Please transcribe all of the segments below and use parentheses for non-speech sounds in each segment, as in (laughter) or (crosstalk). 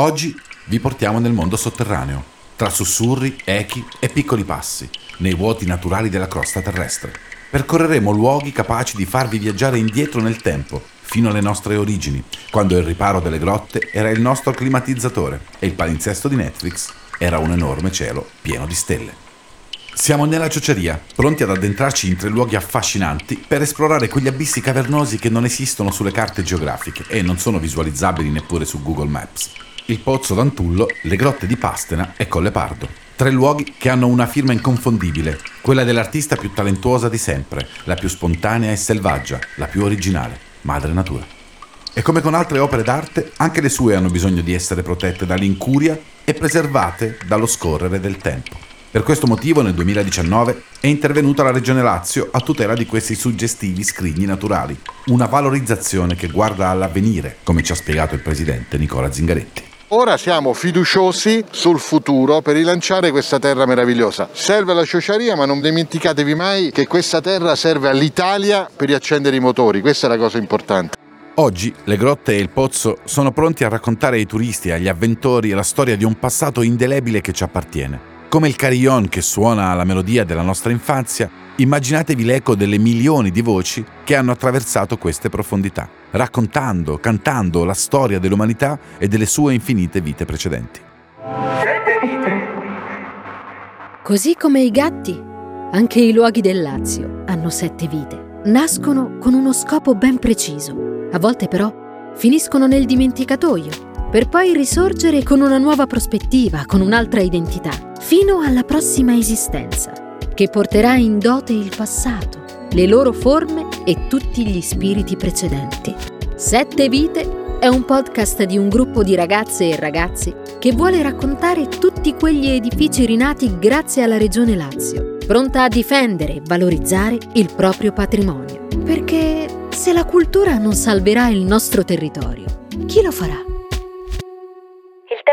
Oggi vi portiamo nel mondo sotterraneo, tra sussurri, echi e piccoli passi, nei vuoti naturali della crosta terrestre. Percorreremo luoghi capaci di farvi viaggiare indietro nel tempo, fino alle nostre origini, quando il riparo delle grotte era il nostro climatizzatore e il palinsesto di Netflix era un enorme cielo pieno di stelle. Siamo nella ciociaria, pronti ad addentrarci in tre luoghi affascinanti per esplorare quegli abissi cavernosi che non esistono sulle carte geografiche e non sono visualizzabili neppure su Google Maps. Il Pozzo d'Antullo, le grotte di Pastena e Colle Pardo. Tre luoghi che hanno una firma inconfondibile, quella dell'artista più talentuosa di sempre, la più spontanea e selvaggia, la più originale, Madre Natura. E come con altre opere d'arte, anche le sue hanno bisogno di essere protette dall'incuria e preservate dallo scorrere del tempo. Per questo motivo nel 2019 è intervenuta la Regione Lazio a tutela di questi suggestivi scrigni naturali, una valorizzazione che guarda all'avvenire, come ci ha spiegato il presidente Nicola Zingaretti. Ora siamo fiduciosi sul futuro per rilanciare questa terra meravigliosa. Serve la ciociaria, ma non dimenticatevi mai che questa terra serve all'Italia per riaccendere i motori, questa è la cosa importante. Oggi le grotte e il pozzo sono pronti a raccontare ai turisti e agli avventori la storia di un passato indelebile che ci appartiene. Come il carillon che suona la melodia della nostra infanzia, immaginatevi l'eco delle milioni di voci che hanno attraversato queste profondità, raccontando, cantando la storia dell'umanità e delle sue infinite vite precedenti. Così come i gatti, anche i luoghi del Lazio hanno sette vite. Nascono con uno scopo ben preciso. A volte però finiscono nel dimenticatoio per poi risorgere con una nuova prospettiva, con un'altra identità, fino alla prossima esistenza, che porterà in dote il passato, le loro forme e tutti gli spiriti precedenti. Sette vite è un podcast di un gruppo di ragazze e ragazzi che vuole raccontare tutti quegli edifici rinati grazie alla Regione Lazio, pronta a difendere e valorizzare il proprio patrimonio. Perché se la cultura non salverà il nostro territorio, chi lo farà?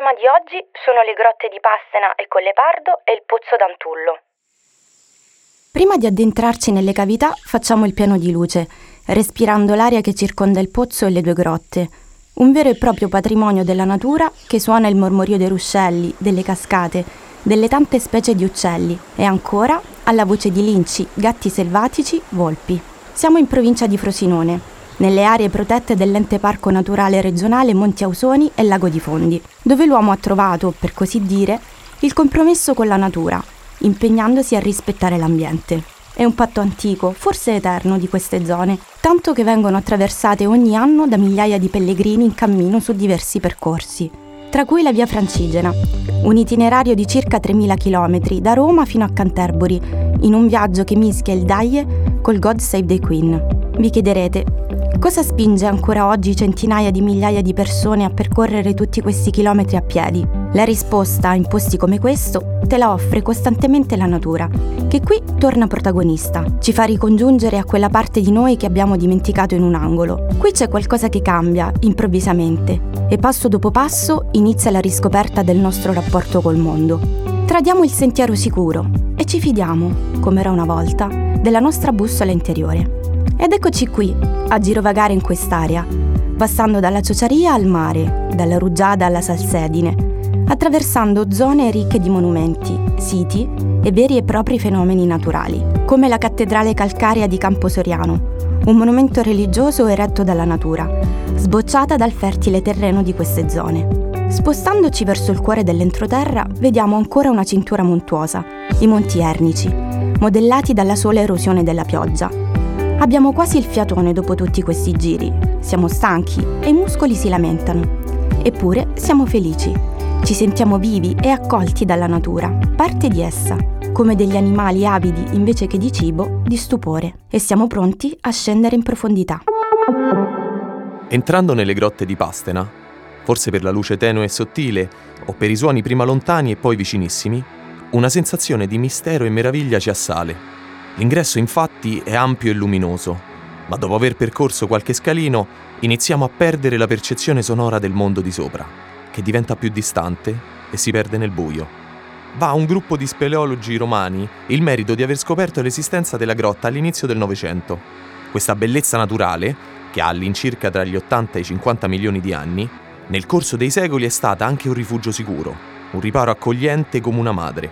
tema di oggi sono le grotte di Passena e Collepardo e il Pozzo d'Antullo. Prima di addentrarci nelle cavità facciamo il piano di luce, respirando l'aria che circonda il pozzo e le due grotte. Un vero e proprio patrimonio della natura che suona il mormorio dei ruscelli, delle cascate, delle tante specie di uccelli e ancora alla voce di linci, gatti selvatici, volpi. Siamo in provincia di Frosinone, nelle aree protette dell'ente parco naturale regionale Monti Ausoni e Lago di Fondi, dove l'uomo ha trovato, per così dire, il compromesso con la natura, impegnandosi a rispettare l'ambiente. È un patto antico, forse eterno, di queste zone, tanto che vengono attraversate ogni anno da migliaia di pellegrini in cammino su diversi percorsi, tra cui la via Francigena, un itinerario di circa 3.000 km da Roma fino a Canterbury, in un viaggio che mischia il Daie col God Save the Queen. Vi chiederete, Cosa spinge ancora oggi centinaia di migliaia di persone a percorrere tutti questi chilometri a piedi? La risposta in posti come questo te la offre costantemente la natura, che qui torna protagonista, ci fa ricongiungere a quella parte di noi che abbiamo dimenticato in un angolo. Qui c'è qualcosa che cambia, improvvisamente, e passo dopo passo inizia la riscoperta del nostro rapporto col mondo. Tradiamo il sentiero sicuro e ci fidiamo, come era una volta, della nostra bussola interiore. Ed eccoci qui, a girovagare in quest'area, passando dalla ciociaria al mare, dalla rugiada alla salsedine, attraversando zone ricche di monumenti, siti e veri e propri fenomeni naturali, come la cattedrale calcarea di Campo Soriano, un monumento religioso eretto dalla natura, sbocciata dal fertile terreno di queste zone. Spostandoci verso il cuore dell'entroterra, vediamo ancora una cintura montuosa, i Monti Ernici, modellati dalla sola erosione della pioggia, Abbiamo quasi il fiatone dopo tutti questi giri. Siamo stanchi e i muscoli si lamentano. Eppure siamo felici. Ci sentiamo vivi e accolti dalla natura, parte di essa, come degli animali avidi invece che di cibo, di stupore. E siamo pronti a scendere in profondità. Entrando nelle grotte di Pastena, forse per la luce tenue e sottile, o per i suoni prima lontani e poi vicinissimi, una sensazione di mistero e meraviglia ci assale L'ingresso infatti è ampio e luminoso, ma dopo aver percorso qualche scalino iniziamo a perdere la percezione sonora del mondo di sopra, che diventa più distante e si perde nel buio. Va a un gruppo di speleologi romani il merito di aver scoperto l'esistenza della grotta all'inizio del Novecento. Questa bellezza naturale, che ha all'incirca tra gli 80 e i 50 milioni di anni, nel corso dei secoli è stata anche un rifugio sicuro, un riparo accogliente come una madre.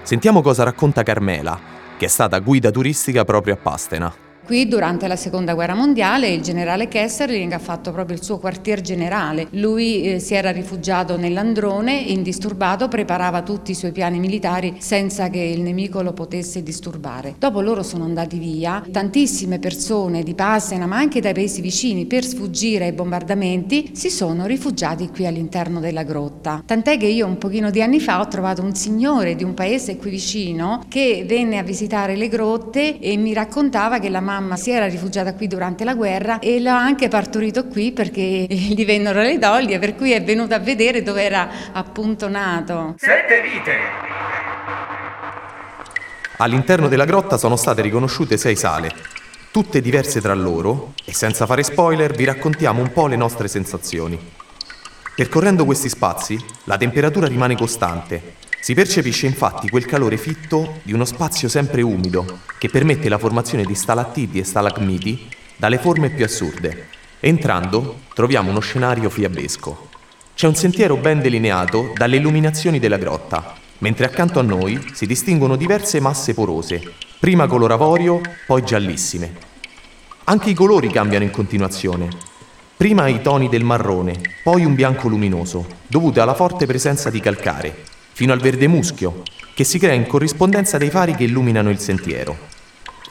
Sentiamo cosa racconta Carmela, che è stata guida turistica proprio a Pastena. Qui durante la seconda guerra mondiale il generale Kesserling ha fatto proprio il suo quartier generale. Lui eh, si era rifugiato nell'Androne, indisturbato, preparava tutti i suoi piani militari senza che il nemico lo potesse disturbare. Dopo loro sono andati via, tantissime persone di Passena ma anche dai paesi vicini per sfuggire ai bombardamenti si sono rifugiati qui all'interno della grotta. Tant'è che io un pochino di anni fa ho trovato un signore di un paese qui vicino che venne a visitare le grotte e mi raccontava che la mamma mamma si era rifugiata qui durante la guerra e l'ha anche partorito qui perché (laughs) gli vennero le doglie, per cui è venuto a vedere dove era appunto nato. Sette vite! All'interno della grotta sono state riconosciute sei sale, tutte diverse tra loro, e senza fare spoiler vi raccontiamo un po' le nostre sensazioni. Percorrendo questi spazi, la temperatura rimane costante si percepisce infatti quel calore fitto di uno spazio sempre umido che permette la formazione di stalattiti e stalagmiti dalle forme più assurde. Entrando troviamo uno scenario fiabesco. C'è un sentiero ben delineato dalle illuminazioni della grotta, mentre accanto a noi si distinguono diverse masse porose, prima color avorio, poi giallissime. Anche i colori cambiano in continuazione. Prima i toni del marrone, poi un bianco luminoso, dovuto alla forte presenza di calcare, fino al verde muschio, che si crea in corrispondenza dei fari che illuminano il sentiero.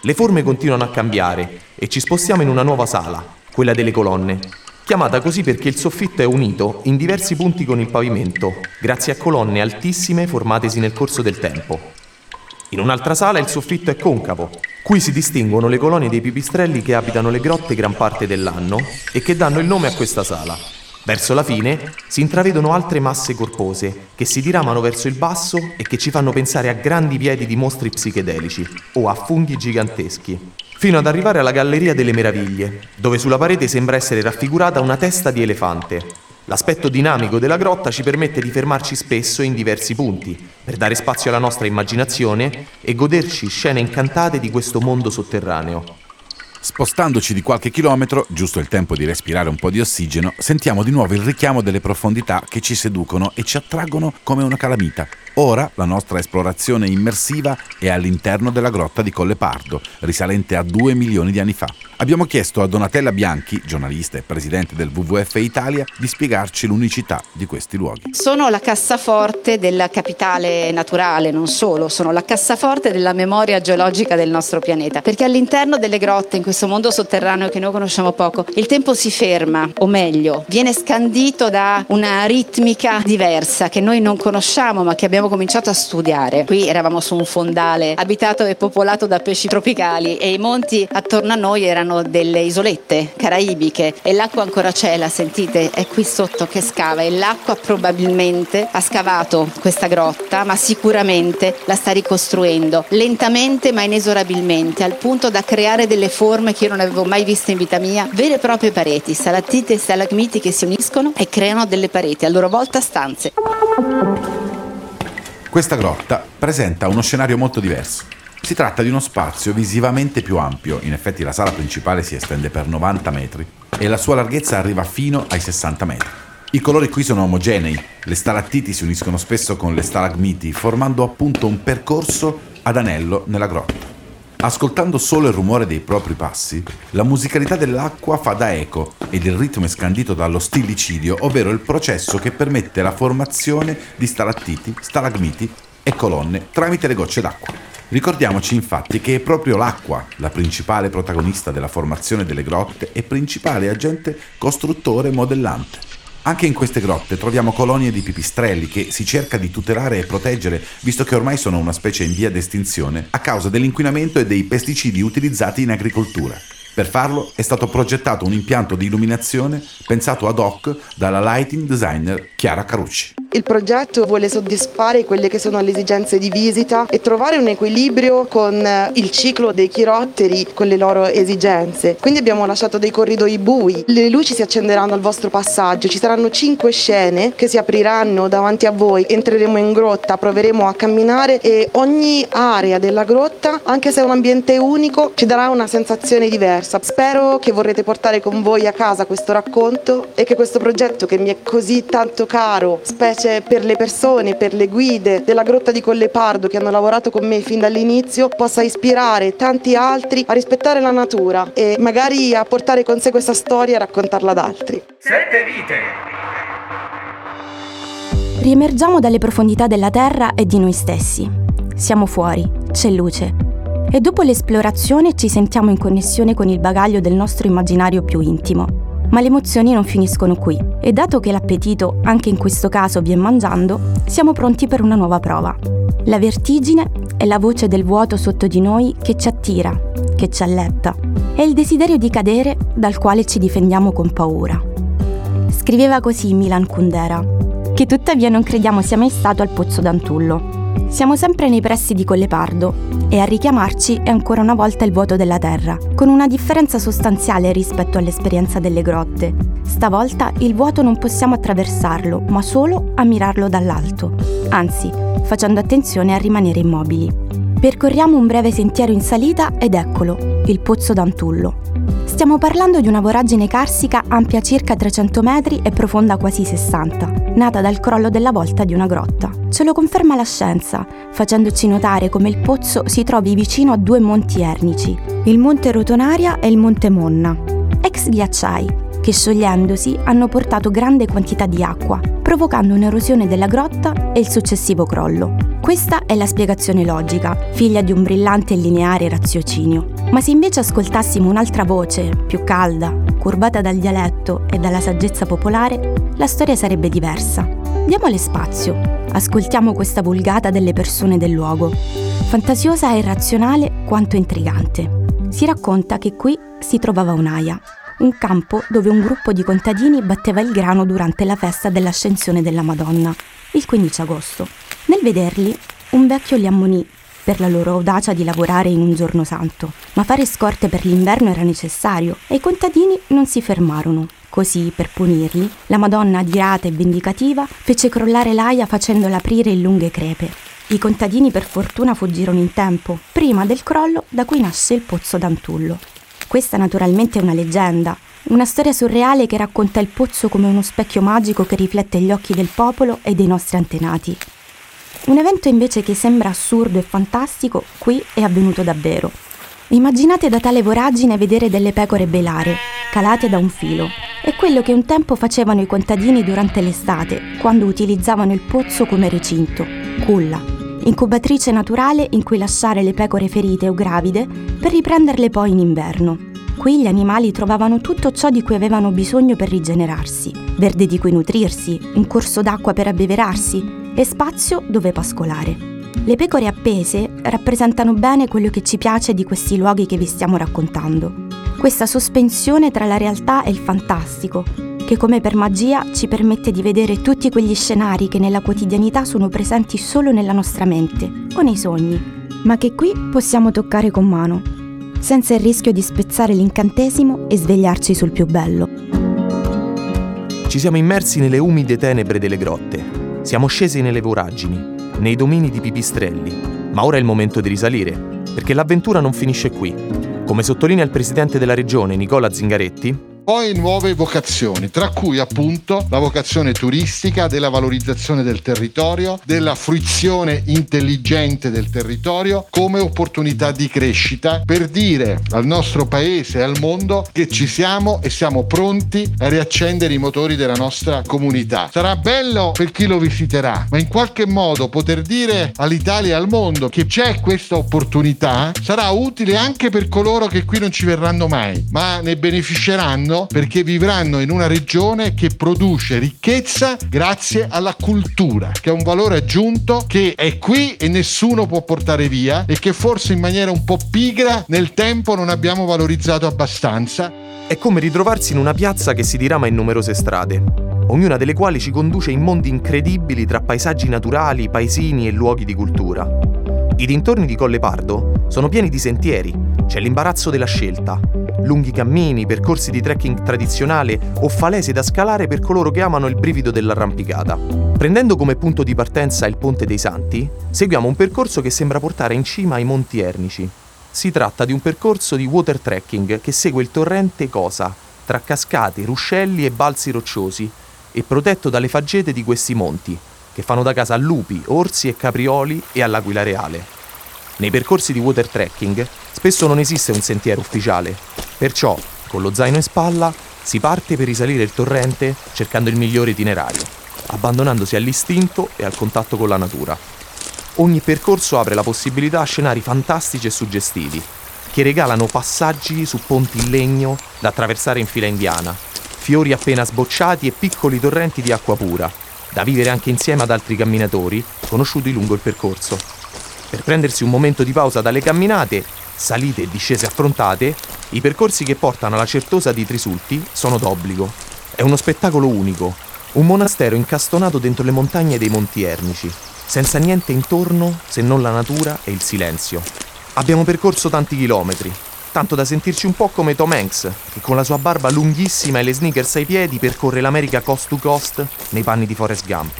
Le forme continuano a cambiare e ci spostiamo in una nuova sala, quella delle colonne, chiamata così perché il soffitto è unito in diversi punti con il pavimento, grazie a colonne altissime formatesi nel corso del tempo. In un'altra sala il soffitto è concavo, qui si distinguono le colonie dei pipistrelli che abitano le grotte gran parte dell'anno e che danno il nome a questa sala. Verso la fine si intravedono altre masse corpose che si diramano verso il basso e che ci fanno pensare a grandi piedi di mostri psichedelici o a funghi giganteschi, fino ad arrivare alla Galleria delle Meraviglie, dove sulla parete sembra essere raffigurata una testa di elefante. L'aspetto dinamico della grotta ci permette di fermarci spesso in diversi punti, per dare spazio alla nostra immaginazione e goderci scene incantate di questo mondo sotterraneo. Spostandoci di qualche chilometro, giusto il tempo di respirare un po' di ossigeno, sentiamo di nuovo il richiamo delle profondità che ci seducono e ci attraggono come una calamita. Ora la nostra esplorazione immersiva è all'interno della grotta di Colle Pardo, risalente a due milioni di anni fa. Abbiamo chiesto a Donatella Bianchi, giornalista e presidente del WWF Italia, di spiegarci l'unicità di questi luoghi. Sono la cassaforte della capitale naturale, non solo, sono la cassaforte della memoria geologica del nostro pianeta, perché all'interno delle grotte, in questo mondo sotterraneo che noi conosciamo poco, il tempo si ferma, o meglio, viene scandito da una ritmica diversa che noi non conosciamo ma che abbiamo abbiamo cominciato a studiare. Qui eravamo su un fondale abitato e popolato da pesci tropicali e i monti attorno a noi erano delle isolette caraibiche e l'acqua ancora c'è, la sentite, è qui sotto che scava e l'acqua probabilmente ha scavato questa grotta, ma sicuramente la sta ricostruendo lentamente ma inesorabilmente, al punto da creare delle forme che io non avevo mai visto in vita mia, vere e proprie pareti, stalattite e stalagmiti che si uniscono e creano delle pareti, a loro volta stanze. Questa grotta presenta uno scenario molto diverso. Si tratta di uno spazio visivamente più ampio, in effetti la sala principale si estende per 90 metri e la sua larghezza arriva fino ai 60 metri. I colori qui sono omogenei, le stalattiti si uniscono spesso con le stalagmiti, formando appunto un percorso ad anello nella grotta. Ascoltando solo il rumore dei propri passi, la musicalità dell'acqua fa da eco ed il ritmo è scandito dallo stillicidio, ovvero il processo che permette la formazione di stalattiti, stalagmiti e colonne tramite le gocce d'acqua. Ricordiamoci infatti che è proprio l'acqua la principale protagonista della formazione delle grotte e principale agente costruttore modellante. Anche in queste grotte troviamo colonie di pipistrelli che si cerca di tutelare e proteggere, visto che ormai sono una specie in via d'estinzione a causa dell'inquinamento e dei pesticidi utilizzati in agricoltura. Per farlo è stato progettato un impianto di illuminazione pensato ad hoc dalla lighting designer Chiara Carucci. Il progetto vuole soddisfare quelle che sono le esigenze di visita e trovare un equilibrio con eh, il ciclo dei chirotteri, con le loro esigenze. Quindi abbiamo lasciato dei corridoi bui, le luci si accenderanno al vostro passaggio, ci saranno cinque scene che si apriranno davanti a voi, entreremo in grotta, proveremo a camminare e ogni area della grotta, anche se è un ambiente unico, ci darà una sensazione diversa. Spero che vorrete portare con voi a casa questo racconto e che questo progetto che mi è così tanto caro, specie per le persone, per le guide della grotta di Collepardo che hanno lavorato con me fin dall'inizio, possa ispirare tanti altri a rispettare la natura e magari a portare con sé questa storia e raccontarla ad altri. Sette vite! Riemergiamo dalle profondità della Terra e di noi stessi. Siamo fuori, c'è luce. E dopo l'esplorazione ci sentiamo in connessione con il bagaglio del nostro immaginario più intimo. Ma le emozioni non finiscono qui e dato che l'appetito anche in questo caso viene mangiando, siamo pronti per una nuova prova. La vertigine è la voce del vuoto sotto di noi che ci attira, che ci alletta. È il desiderio di cadere dal quale ci difendiamo con paura. Scriveva così Milan Kundera, che tuttavia non crediamo sia mai stato al Pozzo d'Antullo. Siamo sempre nei pressi di Collepardo e a richiamarci è ancora una volta il vuoto della terra, con una differenza sostanziale rispetto all'esperienza delle grotte. Stavolta il vuoto non possiamo attraversarlo, ma solo ammirarlo dall'alto, anzi, facendo attenzione a rimanere immobili. Percorriamo un breve sentiero in salita ed eccolo, il Pozzo d'Antullo. Stiamo parlando di una voragine carsica ampia circa 300 metri e profonda quasi 60, nata dal crollo della volta di una grotta. Ce lo conferma la scienza, facendoci notare come il pozzo si trovi vicino a due monti ernici, il Monte Rotonaria e il Monte Monna, ex ghiacciai, che sciogliendosi hanno portato grande quantità di acqua, provocando un'erosione della grotta e il successivo crollo. Questa è la spiegazione logica, figlia di un brillante e lineare raziocinio. Ma se invece ascoltassimo un'altra voce, più calda, curvata dal dialetto e dalla saggezza popolare, la storia sarebbe diversa. Diamole spazio, ascoltiamo questa vulgata delle persone del luogo. Fantasiosa e irrazionale quanto intrigante. Si racconta che qui si trovava un'aia, un campo dove un gruppo di contadini batteva il grano durante la festa dell'ascensione della Madonna, il 15 agosto. Nel vederli, un vecchio li ammonì per la loro audacia di lavorare in un giorno santo, ma fare scorte per l'inverno era necessario e i contadini non si fermarono. Così, per punirli, la Madonna, adirata e vendicativa, fece crollare l'aia facendola aprire in lunghe crepe. I contadini per fortuna fuggirono in tempo, prima del crollo da cui nasce il pozzo d'Antullo. Questa naturalmente è una leggenda, una storia surreale che racconta il pozzo come uno specchio magico che riflette gli occhi del popolo e dei nostri antenati. Un evento invece che sembra assurdo e fantastico, qui è avvenuto davvero. Immaginate da tale voragine vedere delle pecore belare, calate da un filo. È quello che un tempo facevano i contadini durante l'estate, quando utilizzavano il pozzo come recinto, culla, incubatrice naturale in cui lasciare le pecore ferite o gravide per riprenderle poi in inverno. Qui gli animali trovavano tutto ciò di cui avevano bisogno per rigenerarsi, verde di cui nutrirsi, un corso d'acqua per abbeverarsi e spazio dove pascolare. Le pecore appese rappresentano bene quello che ci piace di questi luoghi che vi stiamo raccontando. Questa sospensione tra la realtà e il fantastico, che come per magia ci permette di vedere tutti quegli scenari che nella quotidianità sono presenti solo nella nostra mente o nei sogni, ma che qui possiamo toccare con mano, senza il rischio di spezzare l'incantesimo e svegliarci sul più bello. Ci siamo immersi nelle umide tenebre delle grotte, siamo scesi nelle voragini, nei domini di pipistrelli, ma ora è il momento di risalire, perché l'avventura non finisce qui. Come sottolinea il presidente della regione Nicola Zingaretti, poi nuove vocazioni, tra cui appunto la vocazione turistica, della valorizzazione del territorio, della fruizione intelligente del territorio come opportunità di crescita per dire al nostro paese e al mondo che ci siamo e siamo pronti a riaccendere i motori della nostra comunità. Sarà bello per chi lo visiterà, ma in qualche modo poter dire all'Italia e al mondo che c'è questa opportunità sarà utile anche per coloro che qui non ci verranno mai, ma ne beneficeranno vivranno perché vivranno in una regione che produce ricchezza grazie alla cultura, che è un valore aggiunto che è qui e nessuno può portare via e che forse in maniera un po' pigra nel tempo non abbiamo valorizzato abbastanza. È come ritrovarsi in una piazza che si dirama in numerose strade. ognuna delle quali ci conduce in mondi incredibili tra paesaggi naturali, paesini e luoghi di cultura. I dintorni di Colle Pardo sono pieni di sentieri, c'è l'imbarazzo della scelta, lunghi cammini, percorsi di trekking tradizionale o falese da scalare per coloro che amano il brivido dell'arrampicata. Prendendo come punto di partenza il Ponte dei Santi, seguiamo un percorso che sembra portare in cima ai Monti Ernici. Si tratta di un percorso di water trekking che segue il torrente Cosa, tra cascate, ruscelli e balzi rocciosi, e protetto dalle faggete di questi monti, che fanno da casa a lupi, orsi e caprioli e all'aquila reale. Nei percorsi di water trekking spesso non esiste un sentiero ufficiale, perciò con lo zaino in spalla si parte per risalire il torrente cercando il migliore itinerario, abbandonandosi all'istinto e al contatto con la natura. Ogni percorso apre la possibilità a scenari fantastici e suggestivi, che regalano passaggi su ponti in legno da attraversare in fila indiana, fiori appena sbocciati e piccoli torrenti di acqua pura, da vivere anche insieme ad altri camminatori conosciuti lungo il percorso. Per prendersi un momento di pausa dalle camminate, salite e discese affrontate, i percorsi che portano alla Certosa di Trisulti sono d'obbligo. È uno spettacolo unico, un monastero incastonato dentro le montagne dei Monti Ernici, senza niente intorno se non la natura e il silenzio. Abbiamo percorso tanti chilometri, tanto da sentirci un po' come Tom Hanks, che con la sua barba lunghissima e le sneakers ai piedi percorre l'America coast to coast nei panni di Forrest Gump.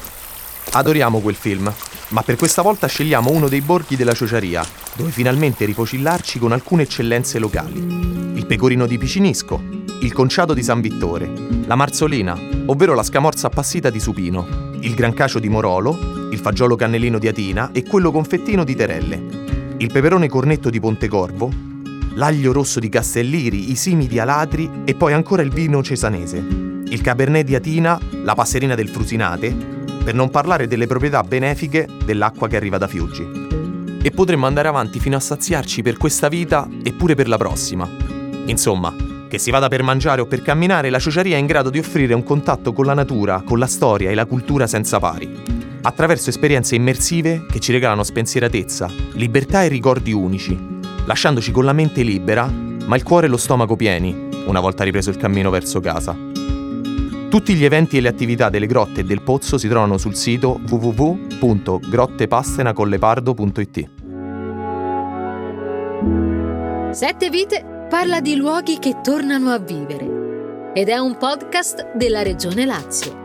Adoriamo quel film, ma per questa volta scegliamo uno dei borghi della ciociaria, dove finalmente ripocillarci con alcune eccellenze locali. Il pecorino di Picinisco, il conciato di San Vittore, la marzolina, ovvero la scamorza appassita di Supino, il grancacio di Morolo, il fagiolo cannellino di Atina e quello confettino di Terelle, il peperone cornetto di Pontecorvo, l'aglio rosso di Castelliri, i simi di Alatri e poi ancora il vino cesanese, il cabernet di Atina, la passerina del Frusinate, per non parlare delle proprietà benefiche dell'acqua che arriva da Fiuggi. E potremmo andare avanti fino a saziarci per questa vita e pure per la prossima. Insomma, che si vada per mangiare o per camminare, la ciociaria è in grado di offrire un contatto con la natura, con la storia e la cultura senza pari, attraverso esperienze immersive che ci regalano spensieratezza, libertà e ricordi unici, lasciandoci con la mente libera, ma il cuore e lo stomaco pieni, una volta ripreso il cammino verso casa. Tutti gli eventi e le attività delle grotte e del pozzo si trovano sul sito www.grottepastenacollepardo.it. Sette Vite parla di luoghi che tornano a vivere ed è un podcast della Regione Lazio.